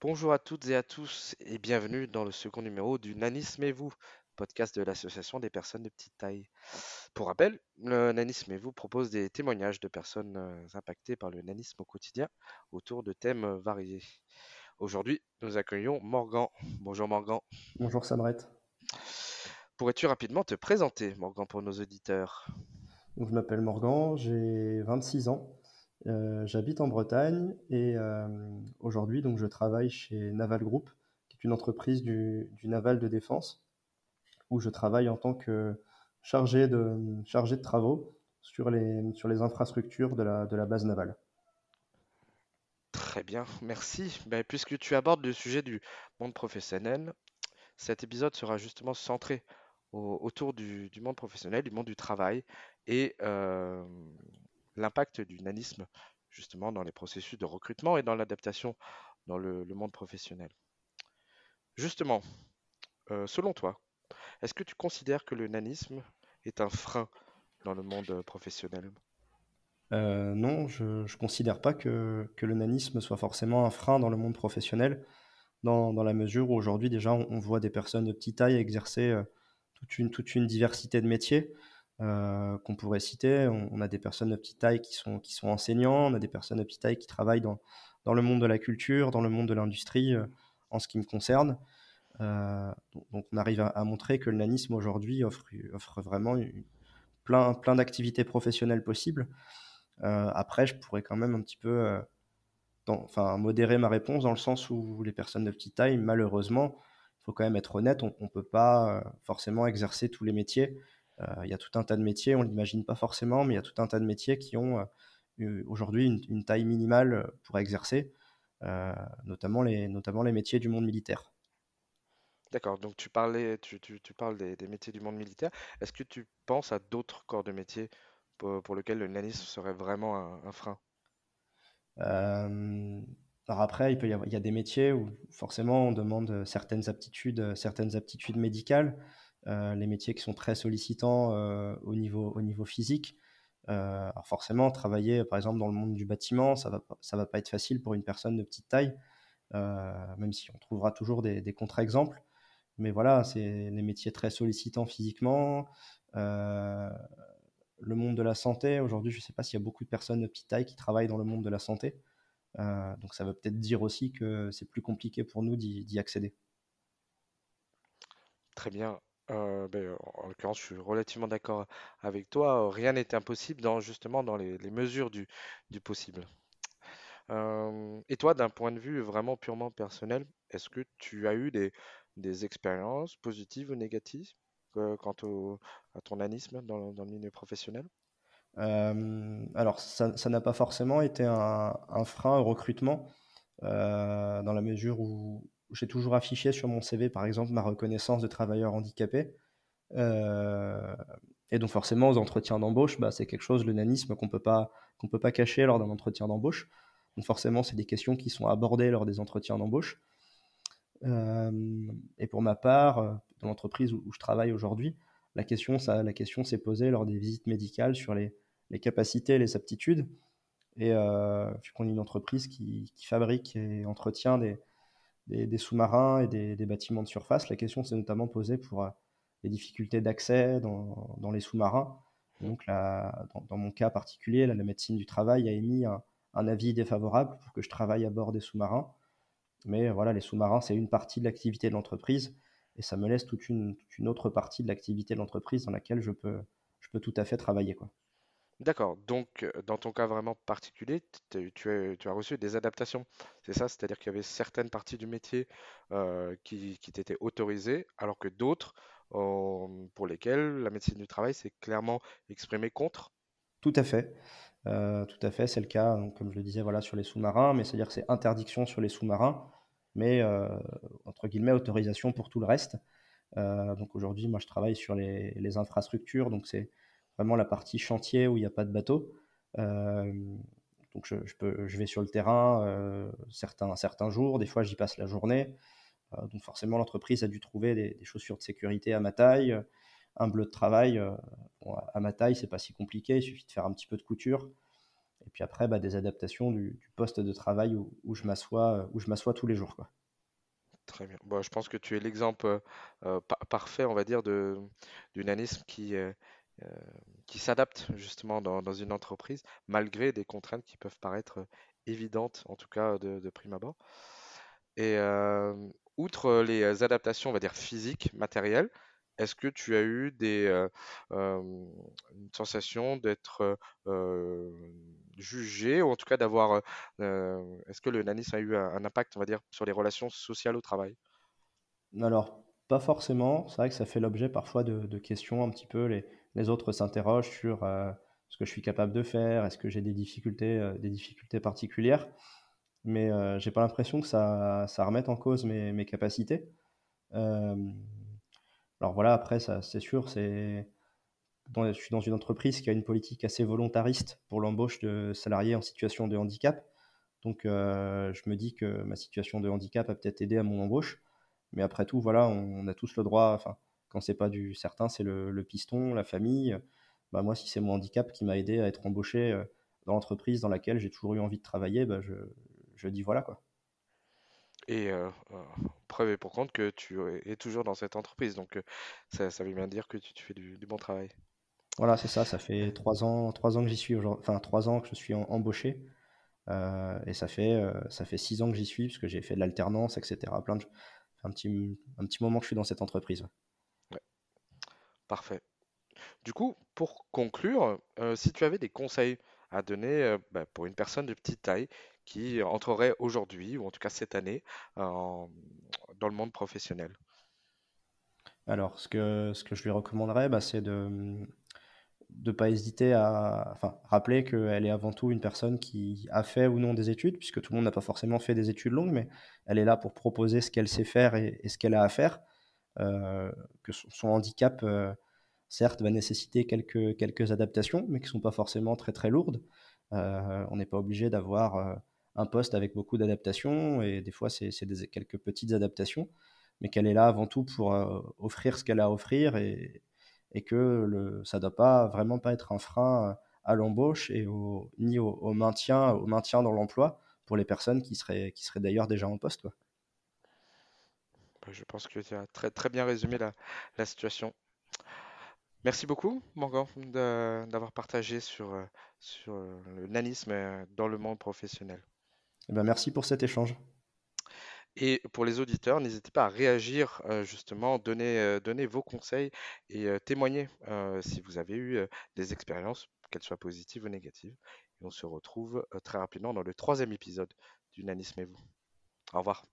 Bonjour à toutes et à tous et bienvenue dans le second numéro du Nanisme et vous, podcast de l'association des personnes de petite taille. Pour rappel, le Nanisme et vous propose des témoignages de personnes euh, impactées par le nanisme au quotidien autour de thèmes euh, variés. Aujourd'hui, nous accueillons Morgan. Bonjour Morgan. Bonjour Samret. Pourrais-tu rapidement te présenter, Morgan, pour nos auditeurs? Donc, je m'appelle Morgan, j'ai 26 ans. Euh, j'habite en Bretagne et euh, aujourd'hui donc je travaille chez Naval Group, qui est une entreprise du, du naval de défense, où je travaille en tant que chargé de, chargé de travaux sur les, sur les infrastructures de la, de la base navale. Très bien, merci. Ben, puisque tu abordes le sujet du monde professionnel, cet épisode sera justement centré au- autour du, du monde professionnel, du monde du travail et euh, l'impact du nanisme justement dans les processus de recrutement et dans l'adaptation dans le, monde professionnel. Justement, euh, selon toi, est-ce que tu considères que le nanisme est un frein dans le monde euh, professionnel? Euh, non, je ne considère pas que, le nanisme soit forcément un frein dans le monde professionnel, dans, la mesure où aujourd'hui déjà on, voit des personnes de petite taille exercer toute une diversité de métiers euh, qu'on pourrait citer. On, a des personnes de petite taille qui sont, qui sont enseignants, on a des personnes de petite taille qui travaillent dans, dans le monde de la culture, dans le monde de l'industrie, euh, en ce qui me concerne. Euh, donc, on arrive à, montrer que le nanisme aujourd'hui offre, offre vraiment plein, plein d'activités professionnelles possibles. Après, je pourrais quand même un petit peu enfin, modérer ma réponse dans le sens où les personnes de petite taille, malheureusement, il faut quand même être honnête, on ne peut pas forcément exercer tous les métiers. Euh, Il y a tout un tas de métiers, on ne l'imagine pas forcément, mais il y a tout un tas de métiers qui ont euh, eu- aujourd'hui une, une taille minimale euh, pour exercer, notamment les, notamment les métiers du monde militaire. D'accord, donc tu parlais, tu, tu- tu parles des, des métiers du monde militaire. Est-ce que tu penses à d'autres corps de métier pour, pour lesquels le nanisme serait vraiment un, un frein? Euh, alors après, il peut y avoir, il y a des métiers où forcément on demande certaines aptitudes, certaines aptitudes médicales, les métiers qui sont très sollicitants euh, au niveau, au niveau physique. Euh, alors forcément, travailler par exemple dans le monde du bâtiment, ça va, ça va pas être facile pour une personne de petite taille, euh, même si on trouvera toujours des, contre-exemples. Mais voilà, c'est les métiers très sollicitants physiquement. Euh, le monde de la santé, aujourd'hui, je ne sais pas s'il y a beaucoup de personnes de petite taille qui travaillent dans le monde de la santé. Euh, donc ça veut peut-être dire aussi que c'est plus compliqué pour nous d'y accéder. Très bien. Euh, ben, en l'occurrence, je suis relativement d'accord avec toi. Euh, Rien n'est impossible dans, justement dans les, mesures du, possible. Euh, et toi, d'un point de vue vraiment purement personnel, est-ce que tu as eu des, des expériences positives ou négatives euh, quant au, à ton anisme dans, dans le milieu professionnel? Euh, alors ça n'a pas forcément été un, frein au recrutement, euh, dans la mesure où j'ai toujours affiché sur mon CV, par exemple, ma reconnaissance de travailleur handicapé. Euh, et donc forcément, aux entretiens d'embauche, bah, c'est quelque chose, le nanisme, qu'on qu'on peut pas cacher lors d'un entretien d'embauche. Donc forcément, c'est des questions qui sont abordées lors des entretiens d'embauche. Euh, et pour ma part, euh, dans l'entreprise où, je travaille aujourd'hui, la question, question s'est posée lors des visites médicales sur les, les capacités, les aptitudes. Et euh, vu qu'on est une entreprise qui fabrique et entretient des, des, sous-marins et des, bâtiments de surface, la question s'est notamment posée pour euh, les difficultés d'accès dans, les sous-marins. Donc, dans, mon cas particulier, la médecine du travail a émis un, avis défavorable pour que je travaille à bord des sous-marins. Mais voilà, les sous-marins, c'est une partie de l'activité de l'entreprise et ça me laisse toute une, toute une autre partie de l'activité de l'entreprise dans laquelle je peux, je peux tout à fait travailler, quoi. D'accord. Donc, dans ton cas vraiment particulier, tu as, reçu des adaptations. C'est ça? C'est-à-dire qu'il y avait certaines parties du métier qui, qui t'étaient autorisées, alors que d'autres, pour lesquelles la médecine du travail s'est clairement exprimée contre? Tout à fait. Tout à fait, c'est le cas, comme je le disais, voilà, sur les sous-marins, mais c'est-à-dire que c'est interdiction sur les sous-marins, mais entre guillemets, autorisation pour tout le reste. Donc aujourd'hui, moi, je travaille sur les, les infrastructures, donc c'est vraiment la partie chantier où il n'y a pas de bateau. Euh, donc je, peux, je vais sur le terrain euh, certains, certains jours, des fois j'y passe la journée. Euh, donc forcément, l'entreprise a dû trouver des, chaussures de sécurité à ma taille, un bleu de travail. à ma taille, c'est pas si compliqué, il suffit de faire un petit peu de couture. Et puis après, bah, des adaptations du, poste de travail où, je m'assois, tous les jours. Quoi. Très bien. Bon, je pense que tu es l'exemple parfait, on va dire, de, qui, qui s'adapte justement dans, une entreprise, malgré des contraintes qui peuvent paraître évidentes, en tout cas de, prime abord. Et outre les adaptations, on va dire, physiques, matérielles, est-ce que tu as eu des, une sensation d'être jugé, ou en tout cas d'avoir... Est-ce que le nanisme a eu un, impact, on va dire, sur les relations sociales au travail? Alors, pas forcément. C'est vrai que ça fait l'objet parfois de, questions un petit peu. Les, les autres s'interrogent sur ce que je suis capable de faire, est-ce que j'ai des difficultés, des difficultés particulières. Mais j'ai pas l'impression que ça, ça, remette en cause mes, capacités. alors voilà, après, c'est sûr, c'est je suis dans une entreprise qui a une politique assez volontariste pour l'embauche de salariés en situation de handicap. Donc, euh, je me dis que ma situation de handicap a peut-être aidé à mon embauche. Mais après tout, voilà, on, a tous le droit. Enfin, quand c'est pas du certain, c'est le, piston, la famille. Bah, moi, si c'est mon handicap qui m'a aidé à être embauché euh, dans l'entreprise dans laquelle j'ai toujours eu envie de travailler, bah, je, je, dis voilà quoi. Et euh, preuve est pour compte que tu es toujours dans cette entreprise. Donc, ça, ça, veut bien dire que tu, fais du bon travail. Voilà, c'est ça. Ça fait trois ans, trois ans que j'y suis aujourd'hui. Enfin, trois ans que je suis embauché. Euh, et ça fait, euh, ça fait six ans que j'y suis, parce que j'ai fait de l'alternance, etc. Plein de... un, petit, un petit moment que je suis dans cette entreprise. Parfait. Du coup, pour conclure, euh, si tu avais des conseils à donner bah, pour une personne de petite taille qui entrerait aujourd'hui, ou en tout cas cette année, dans le monde professionnel? Alors, ce que, ce que je lui recommanderais, bah, c'est de, de pas hésiter à enfin, rappeler qu'elle est avant tout une personne qui a fait ou non des études, puisque tout le monde n'a pas forcément fait des études longues, mais elle est là pour proposer ce qu'elle sait faire et, ce qu'elle a à faire. Euh, que son, handicap, euh, certes, va nécessiter quelques, quelques adaptations, mais qui ne sont pas forcément très très lourdes. Euh, on n'est pas obligé d'avoir un poste avec beaucoup d'adaptations, et des fois c'est quelques petites adaptations, mais qu'elle est là avant tout pour offrir ce qu'elle a à offrir et, et que le, ça ne doit pas vraiment pas être un frein à l'embauche et au, ni au, maintien, au maintien dans l'emploi pour les personnes qui seraient, qui seraient d'ailleurs déjà en poste. Je pense que tu as très, très bien résumé la, la situation. Merci beaucoup, Morgan, d'avoir partagé sur, sur le nanisme dans le monde professionnel. Eh ben, merci pour cet échange. Et pour les auditeurs, n'hésitez pas à réagir, euh, justement, donner, euh, donner vos conseils et euh, témoigner si vous avez eu des expériences, qu'elles soient positives ou négatives. Et on se retrouve très rapidement dans le troisième épisode du Nanisme et vous. Au revoir.